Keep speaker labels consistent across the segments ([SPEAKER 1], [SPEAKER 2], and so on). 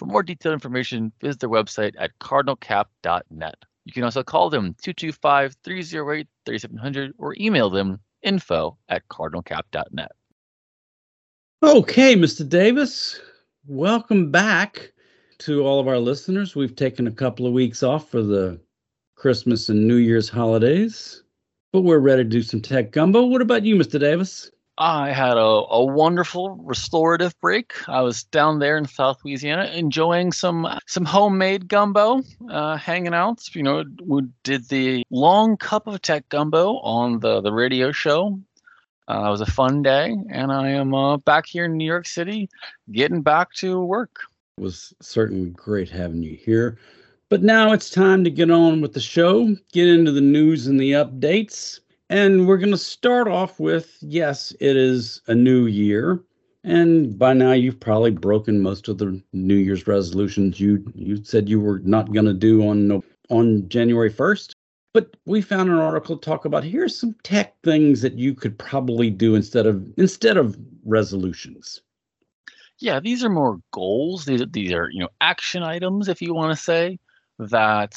[SPEAKER 1] For more detailed information, visit their website at cardinalcap.net. You can also call them 225 308 3700 or email them info at cardinalcap.net.
[SPEAKER 2] Okay, Mr. Davis, welcome back to all of our listeners. We've taken a couple of weeks off for the Christmas and New Year's holidays, but we're ready to do some tech gumbo. What about you, Mr. Davis?
[SPEAKER 1] I had a, a wonderful restorative break. I was down there in South Louisiana enjoying some some homemade gumbo, uh, hanging out. You know, we did the long cup of tech gumbo on the the radio show. Uh, it was a fun day, and I am uh, back here in New York City, getting back to work.
[SPEAKER 2] It was certainly great having you here. But now it's time to get on with the show, get into the news and the updates. And we're going to start off with yes, it is a new year. And by now you've probably broken most of the New Year's resolutions you you said you were not going to do on on January 1st. But we found an article to talk about here's some tech things that you could probably do instead of instead of resolutions.
[SPEAKER 1] Yeah, these are more goals. These, these are, you know, action items if you want to say that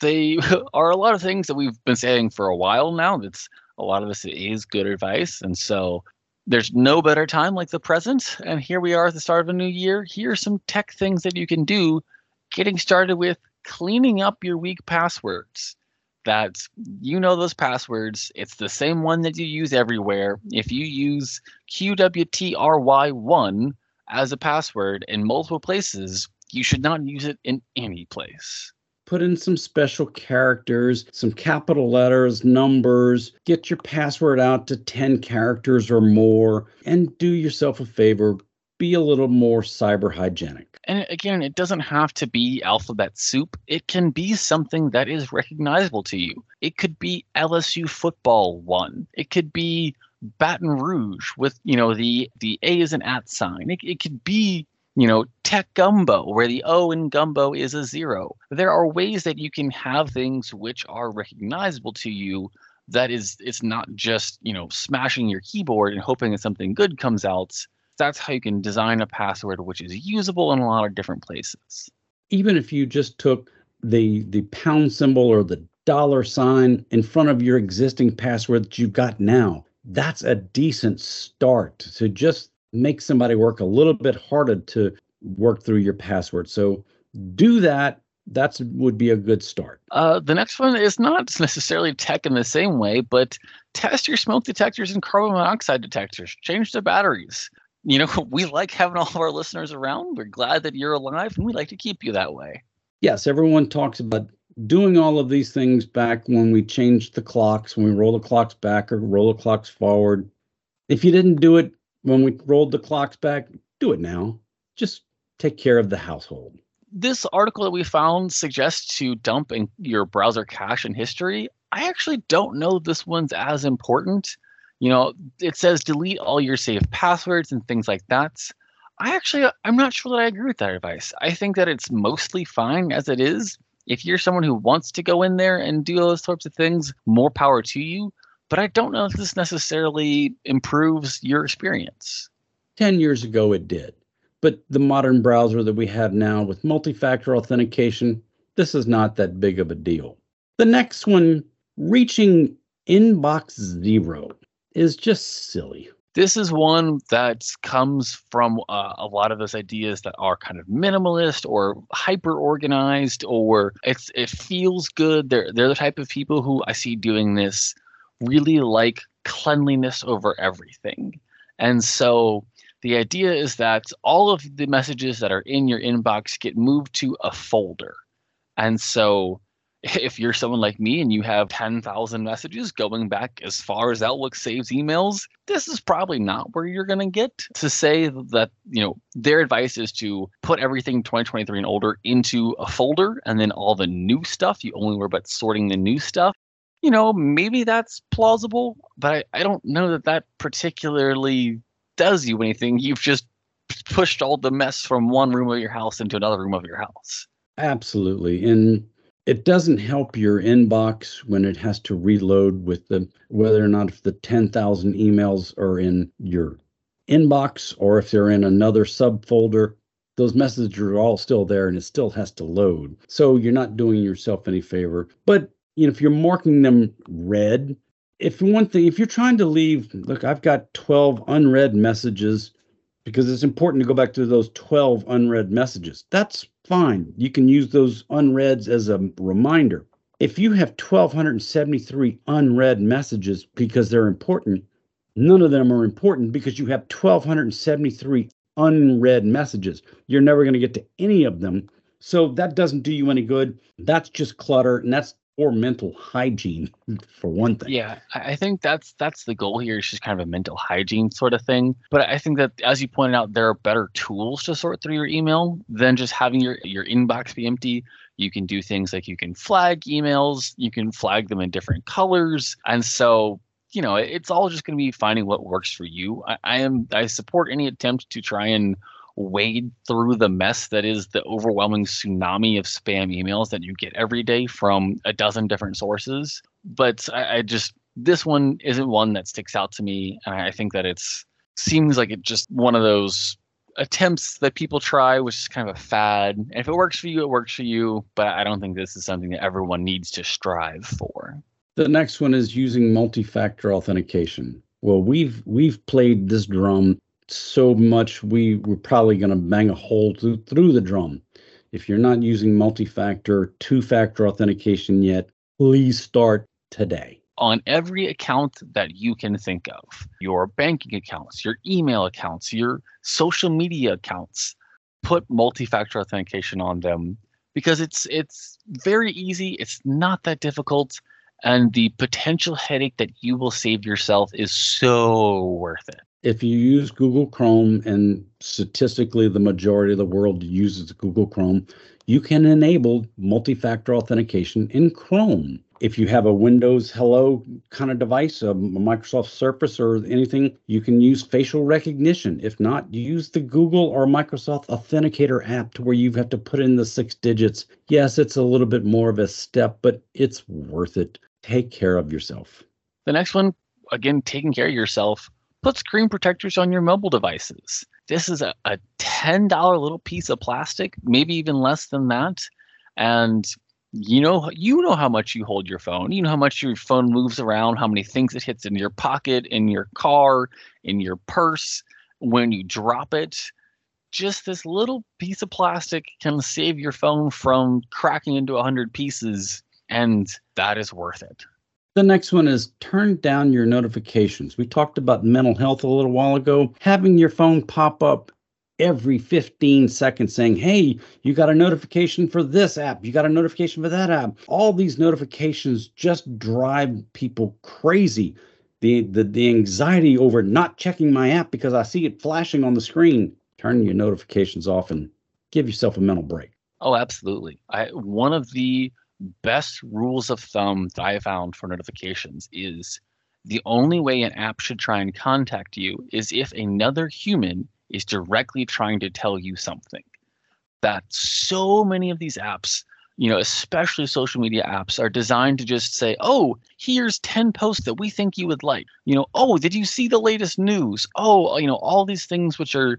[SPEAKER 1] they are a lot of things that we've been saying for a while now. That's a lot of this is good advice. And so there's no better time like the present. And here we are at the start of a new year. Here are some tech things that you can do, getting started with cleaning up your weak passwords. That you know those passwords. It's the same one that you use everywhere. If you use QWERTY1 as a password in multiple places, you should not use it in any place
[SPEAKER 2] put in some special characters, some capital letters, numbers, get your password out to 10 characters or more, and do yourself a favor. Be a little more cyber hygienic.
[SPEAKER 1] And again, it doesn't have to be alphabet soup. It can be something that is recognizable to you. It could be LSU football one. It could be Baton Rouge with, you know, the the A is an at sign. It, it could be you know, tech gumbo, where the O in gumbo is a zero. There are ways that you can have things which are recognizable to you that is it's not just, you know, smashing your keyboard and hoping that something good comes out. That's how you can design a password which is usable in a lot of different places.
[SPEAKER 2] Even if you just took the the pound symbol or the dollar sign in front of your existing password that you've got now, that's a decent start to just make somebody work a little bit harder to work through your password. So do that. That would be a good start.
[SPEAKER 1] Uh, the next one is not necessarily tech in the same way, but test your smoke detectors and carbon monoxide detectors. Change the batteries. You know, we like having all of our listeners around. We're glad that you're alive, and we like to keep you that way.
[SPEAKER 2] Yes, everyone talks about doing all of these things back when we changed the clocks, when we roll the clocks back or roll the clocks forward. If you didn't do it when we rolled the clocks back, do it now. Just take care of the household.
[SPEAKER 1] This article that we found suggests to dump in your browser cache and history. I actually don't know this one's as important. You know, it says delete all your saved passwords and things like that. I actually, I'm not sure that I agree with that advice. I think that it's mostly fine as it is. If you're someone who wants to go in there and do those sorts of things, more power to you. But I don't know if this necessarily improves your experience.
[SPEAKER 2] 10 years ago, it did. But the modern browser that we have now with multi factor authentication, this is not that big of a deal. The next one, reaching inbox zero, is just silly.
[SPEAKER 1] This is one that comes from uh, a lot of those ideas that are kind of minimalist or hyper organized, or it's it feels good. They're they're the type of people who I see doing this really like cleanliness over everything, and so the idea is that all of the messages that are in your inbox get moved to a folder. And so if you're someone like me and you have 10,000 messages going back as far as Outlook saves emails, this is probably not where you're going to get to say that, you know, their advice is to put everything 2023 and older into a folder and then all the new stuff, you only worry about sorting the new stuff. You know, maybe that's plausible, but I, I don't know that that particularly does you anything. You've just pushed all the mess from one room of your house into another room of your house.
[SPEAKER 2] Absolutely. And it doesn't help your inbox when it has to reload with the whether or not if the 10,000 emails are in your inbox or if they're in another subfolder those messages are all still there and it still has to load so you're not doing yourself any favor but you know if you're marking them red if one thing, if you're trying to leave, look, I've got 12 unread messages because it's important to go back to those 12 unread messages. That's fine. You can use those unreads as a reminder. If you have 1,273 unread messages because they're important, none of them are important because you have 1,273 unread messages. You're never going to get to any of them. So that doesn't do you any good. That's just clutter and that's or mental hygiene for one thing.
[SPEAKER 1] Yeah, I think that's that's the goal here. It's just kind of a mental hygiene sort of thing. But I think that as you pointed out, there are better tools to sort through your email than just having your your inbox be empty. You can do things like you can flag emails, you can flag them in different colors, and so you know it's all just going to be finding what works for you. I, I am I support any attempt to try and wade through the mess that is the overwhelming tsunami of spam emails that you get every day from a dozen different sources. But I, I just this one isn't one that sticks out to me, and I think that it's seems like it just one of those attempts that people try, which is kind of a fad. And if it works for you, it works for you. But I don't think this is something that everyone needs to strive for.
[SPEAKER 2] The next one is using multi-factor authentication. Well, we've we've played this drum so much we we're probably going to bang a hole through, through the drum. If you're not using multi-factor, two-factor authentication yet, please start today.
[SPEAKER 1] On every account that you can think of, your banking accounts, your email accounts, your social media accounts, put multi-factor authentication on them because it's it's very easy, it's not that difficult, and the potential headache that you will save yourself is so worth it
[SPEAKER 2] if you use Google Chrome, and statistically the majority of the world uses Google Chrome, you can enable multi factor authentication in Chrome. If you have a Windows Hello kind of device, a Microsoft Surface or anything, you can use facial recognition. If not, use the Google or Microsoft Authenticator app to where you have to put in the six digits. Yes, it's a little bit more of a step, but it's worth it. Take care of yourself.
[SPEAKER 1] The next one, again, taking care of yourself put screen protectors on your mobile devices. This is a, a $10 little piece of plastic, maybe even less than that. And you know you know how much you hold your phone you know how much your phone moves around how many things it hits in your pocket in your car in your purse when you drop it just this little piece of plastic can save your phone from cracking into a 100 pieces and that is worth it
[SPEAKER 2] the next one is turn down your notifications. We talked about mental health a little while ago. Having your phone pop up every 15 seconds saying, Hey, you got a notification for this app, you got a notification for that app. All these notifications just drive people crazy. The, the, the anxiety over not checking my app because I see it flashing on the screen. Turn your notifications off and give yourself a mental break.
[SPEAKER 1] Oh, absolutely. I one of the best rules of thumb that I found for notifications is the only way an app should try and contact you is if another human is directly trying to tell you something. That so many of these apps you know, especially social media apps, are designed to just say, oh, here's 10 posts that we think you would like. You know, oh, did you see the latest news? Oh, you know, all these things which are,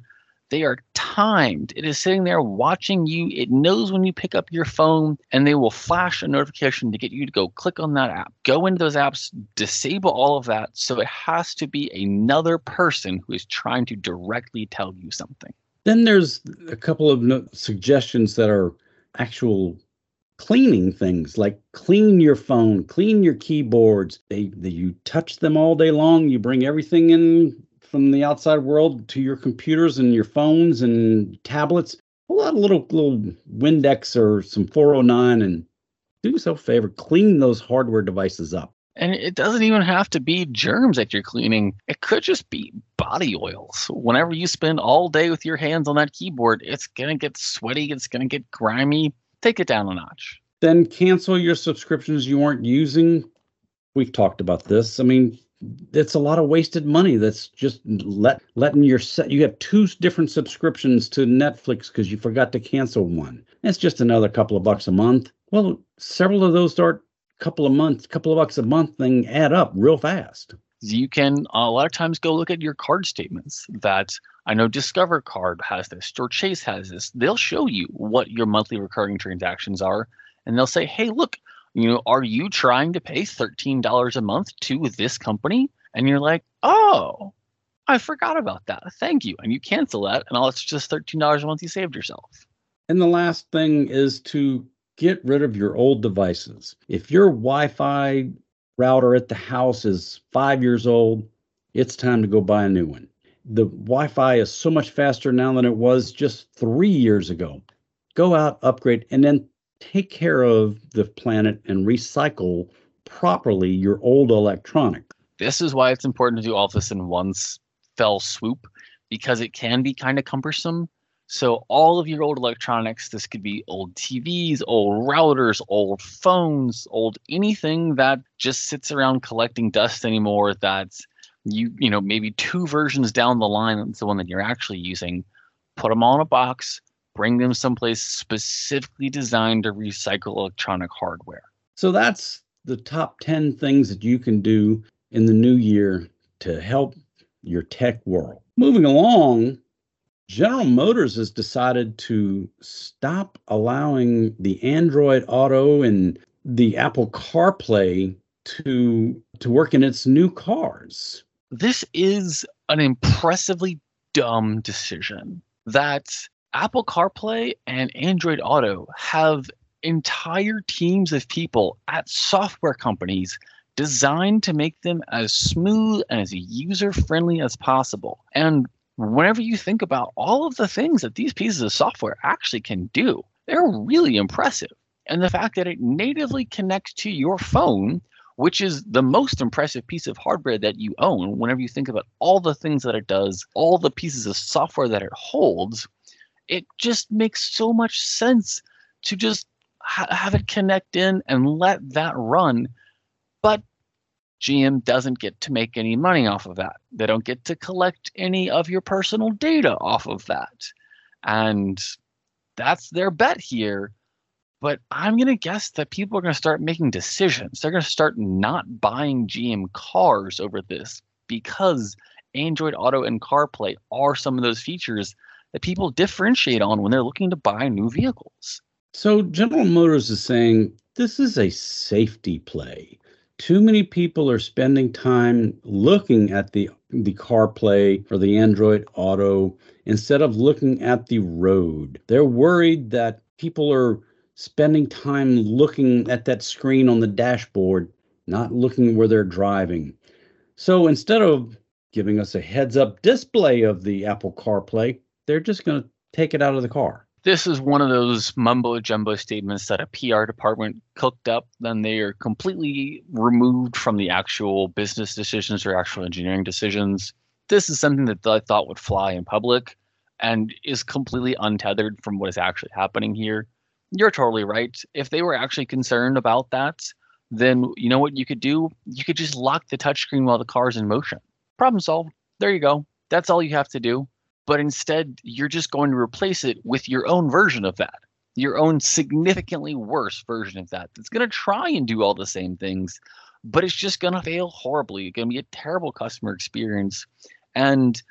[SPEAKER 1] they are timed. It is sitting there watching you. It knows when you pick up your phone and they will flash a notification to get you to go click on that app. Go into those apps, disable all of that. So it has to be another person who is trying to directly tell you something.
[SPEAKER 2] Then there's a couple of no- suggestions that are actual cleaning things like clean your phone, clean your keyboards. They, they you touch them all day long. You bring everything in from the outside world to your computers and your phones and tablets. A lot of little little Windex or some 409 and do yourself a favor, clean those hardware devices up.
[SPEAKER 1] And it doesn't even have to be germs that you're cleaning. It could just be body oils. Whenever you spend all day with your hands on that keyboard, it's going to get sweaty, it's going to get grimy take it down a notch.
[SPEAKER 2] Then cancel your subscriptions you aren't using. We've talked about this. I mean, it's a lot of wasted money that's just let letting your set you have two different subscriptions to Netflix because you forgot to cancel one. It's just another couple of bucks a month. Well, several of those start couple of months, couple of bucks a month thing add up real fast.
[SPEAKER 1] You can a lot of times go look at your card statements that I know Discover Card has this, or Chase has this. They'll show you what your monthly recurring transactions are, and they'll say, "Hey, look, you know, are you trying to pay thirteen dollars a month to this company?" And you're like, "Oh, I forgot about that. Thank you." And you cancel that, and all it's just thirteen dollars a month you saved yourself.
[SPEAKER 2] And the last thing is to get rid of your old devices. If your Wi-Fi router at the house is five years old, it's time to go buy a new one the Wi-Fi is so much faster now than it was just three years ago. Go out, upgrade, and then take care of the planet and recycle properly your old electronic.
[SPEAKER 1] This is why it's important to do all this in one fell swoop because it can be kind of cumbersome. So all of your old electronics, this could be old TVs, old routers, old phones, old anything that just sits around collecting dust anymore that's you you know maybe two versions down the line it's the one that you're actually using put them all in a box bring them someplace specifically designed to recycle electronic hardware.
[SPEAKER 2] So that's the top 10 things that you can do in the new year to help your tech world. Moving along General Motors has decided to stop allowing the Android Auto and the Apple CarPlay to to work in its new cars.
[SPEAKER 1] This is an impressively dumb decision that Apple CarPlay and Android Auto have entire teams of people at software companies designed to make them as smooth and as user friendly as possible. And whenever you think about all of the things that these pieces of software actually can do, they're really impressive. And the fact that it natively connects to your phone which is the most impressive piece of hardware that you own whenever you think about all the things that it does, all the pieces of software that it holds. It just makes so much sense to just ha- have it connect in and let that run. But GM doesn't get to make any money off of that. They don't get to collect any of your personal data off of that. And that's their bet here but I'm going to guess that people are going to start making decisions. They're going to start not buying GM cars over this because Android Auto and CarPlay are some of those features that people differentiate on when they're looking to buy new vehicles.
[SPEAKER 2] So General Motors is saying this is a safety play. Too many people are spending time looking at the the CarPlay or the Android Auto instead of looking at the road. They're worried that people are spending time looking at that screen on the dashboard, not looking where they're driving. So instead of giving us a heads up display of the Apple CarPlay, they're just going to take it out of the car.
[SPEAKER 1] This is one of those mumbo jumbo statements that a PR department cooked up, then they are completely removed from the actual business decisions or actual engineering decisions. This is something that I thought would fly in public and is completely untethered from what is actually happening here you're totally right. If they were actually concerned about that, then you know what you could do? You could just lock the touchscreen while the car's in motion. Problem solved. There you go. That's all you have to do. But instead, you're just going to replace it with your own version of that. your own significantly worse version of that that's going to try and do all the same things, but it's just going to fail horribly. It's going to be a terrible customer experience. And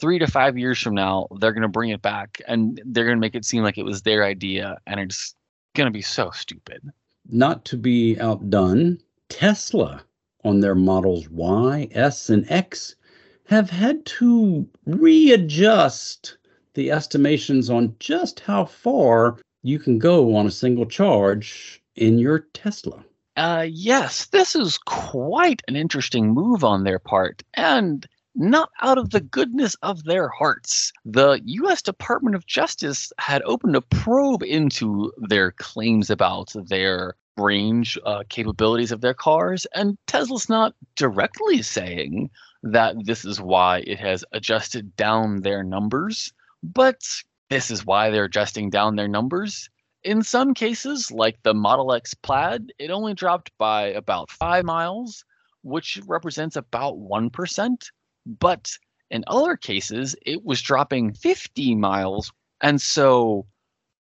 [SPEAKER 1] three to five years from now, they're going to bring it back and they're going to make it seem like it was their idea. And it's going to be so stupid.
[SPEAKER 2] Not to be outdone, Tesla on their models Y, S, and X have had to readjust the estimations on just how far you can go on a single charge in your Tesla.
[SPEAKER 1] Uh, yes, this is quite an interesting move on their part, and not out of the goodness of their hearts. The U.S. Department of Justice had opened a probe into their claims about their range uh, capabilities of their cars, and Tesla's not directly saying that this is why it has adjusted down their numbers, but this is why they're adjusting down their numbers. In some cases, like the Model X Plaid, it only dropped by about five miles, which represents about 1%. But in other cases, it was dropping 50 miles. And so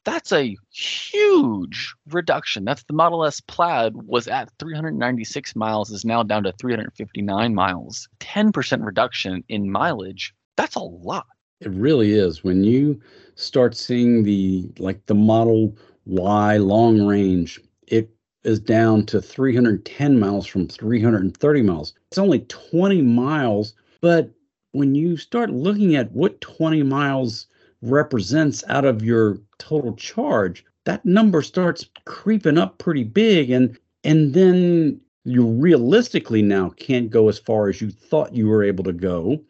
[SPEAKER 1] that's a huge reduction. That's the Model S Plaid was at 396 miles, is now down to 359 miles. 10% reduction in mileage. That's a lot.
[SPEAKER 2] It really is. When you start seeing the like the Model Y long range, it is down to 310 miles from 330 miles. It's only 20 miles, but when you start looking at what 20 miles represents out of your total charge, that number starts creeping up pretty big and and then you realistically now can't go as far as you thought you were able to go.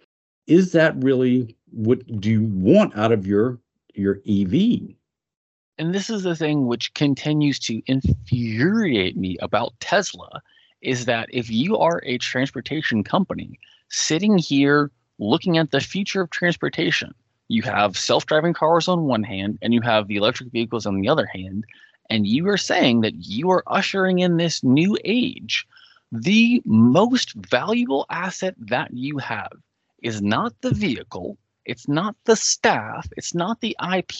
[SPEAKER 2] Is that really what do you want out of your your EV?
[SPEAKER 1] And this is the thing which continues to infuriate me about Tesla is that if you are a transportation company sitting here looking at the future of transportation, you have self-driving cars on one hand and you have the electric vehicles on the other hand and you are saying that you are ushering in this new age. The most valuable asset that you have is not the vehicle it's not the staff it's not the ip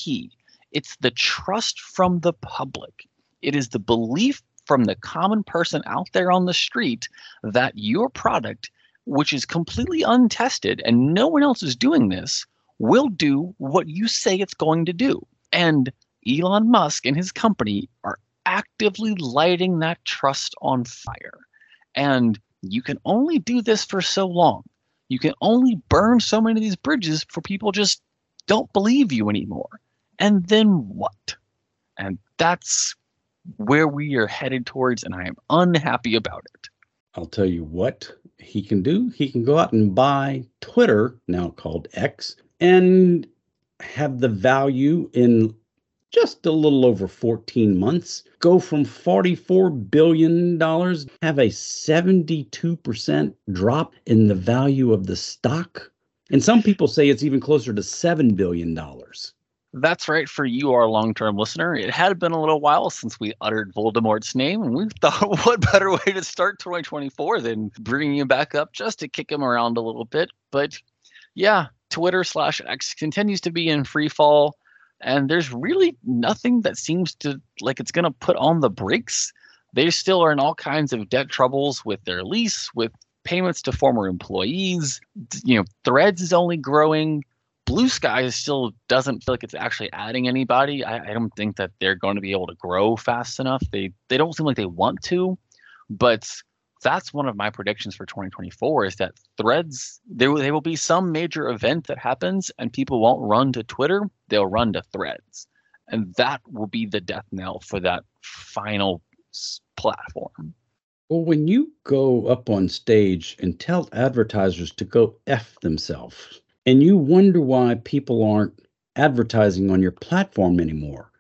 [SPEAKER 1] it's the trust from the public. It is the belief from the common person out there on the street that your product which is completely untested and no one else is doing this will do what you say it's going to do. And Elon Musk and his company are actively lighting that trust on fire. And you can only do this for so long. You can only burn so many of these bridges for people just don't believe you anymore. And then what? And that's where we are headed towards, and I am unhappy about it.
[SPEAKER 2] I'll tell you what he can do. He can go out and buy Twitter, now called X, and have the value in just a little over 14 months go from $44 billion, have a 72% drop in the value of the stock. And some people say it's even closer to $7 billion.
[SPEAKER 1] That's right for you, our long term listener. It had been a little while since we uttered Voldemort's name, and we thought, what better way to start 2024 than bringing him back up just to kick him around a little bit? But yeah, Twitter slash X continues to be in free fall, and there's really nothing that seems to like it's going to put on the brakes. They still are in all kinds of debt troubles with their lease, with payments to former employees. You know, Threads is only growing. Blue Sky still doesn't feel like it's actually adding anybody. I, I don't think that they're going to be able to grow fast enough. They they don't seem like they want to, but that's one of my predictions for 2024 is that threads there, there will be some major event that happens and people won't run to twitter. They'll run to threads. And that will be the death knell for that final platform.
[SPEAKER 2] Well when you go up on stage and tell advertisers to go f themselves and you wonder why people aren't advertising on your platform anymore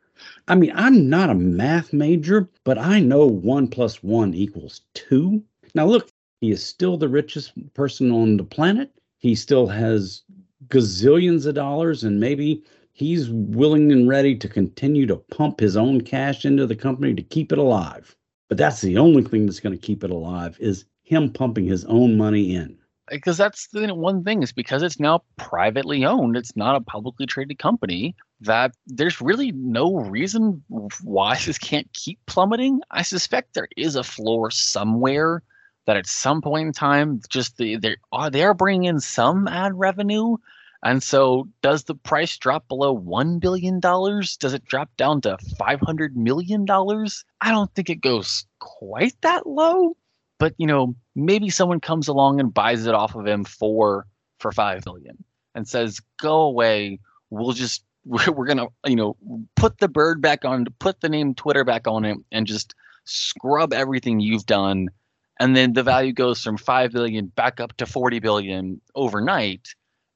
[SPEAKER 2] I mean, I'm not a math major, but I know one plus one equals two. Now, look, he is still the richest person on the planet. He still has gazillions of dollars, and maybe he's willing and ready to continue to pump his own cash into the company to keep it alive. But that's the only thing that's going to keep it alive is him pumping his own money in.
[SPEAKER 1] Because that's the one thing is because it's now privately owned. It's not a publicly traded company. That there's really no reason why this can't keep plummeting. I suspect there is a floor somewhere that at some point in time, just the, they are uh, they are bringing in some ad revenue, and so does the price drop below one billion dollars? Does it drop down to five hundred million dollars? I don't think it goes quite that low, but you know maybe someone comes along and buys it off of him for for five million and says, "Go away. We'll just we're, we're gonna you know put the bird back on, put the name Twitter back on it, and just scrub everything you've done." And then the value goes from five billion back up to forty billion overnight,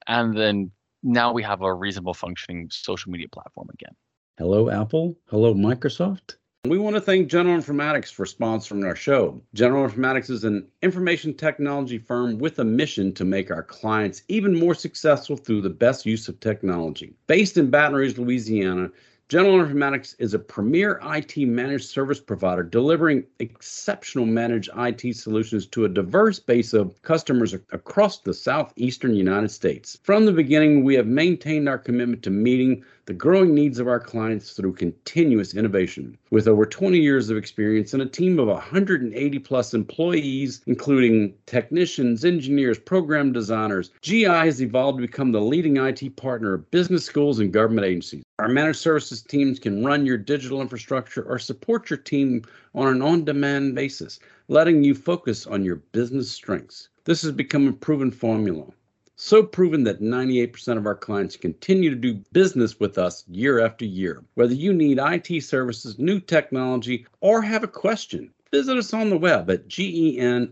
[SPEAKER 1] and then now we have a reasonable functioning social media platform again.
[SPEAKER 2] Hello, Apple. Hello, Microsoft. We want to thank General Informatics for sponsoring our show. General Informatics is an information technology firm with a mission to make our clients even more successful through the best use of technology. Based in Baton Rouge, Louisiana, General Informatics is a premier IT managed service provider delivering exceptional managed IT solutions to a diverse base of customers across the southeastern United States. From the beginning, we have maintained our commitment to meeting the growing needs of our clients through continuous innovation. With over 20 years of experience and a team of 180 plus employees, including technicians, engineers, program designers, GI has evolved to become the leading IT partner of business schools and government agencies. Our managed services teams can run your digital infrastructure or support your team on an on demand basis, letting you focus on your business strengths. This has become a proven formula so proven that 98% of our clients continue to do business with us year after year. Whether you need IT services, new technology, or have a question, visit us on the web at geninf.com.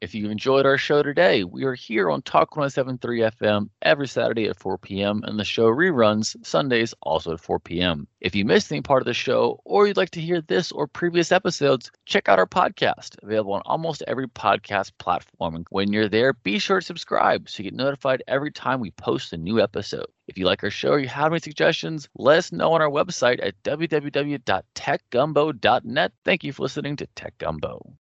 [SPEAKER 1] If you enjoyed our show today, we are here on Talk 1073 FM every Saturday at 4 p.m. and the show reruns Sundays also at 4 p.m. If you missed any part of the show or you'd like to hear this or previous episodes, check out our podcast, available on almost every podcast platform. And when you're there, be sure to subscribe so you get notified every time we post a new episode. If you like our show or you have any suggestions, let us know on our website at www.techgumbo.net. Thank you for listening to Tech Gumbo.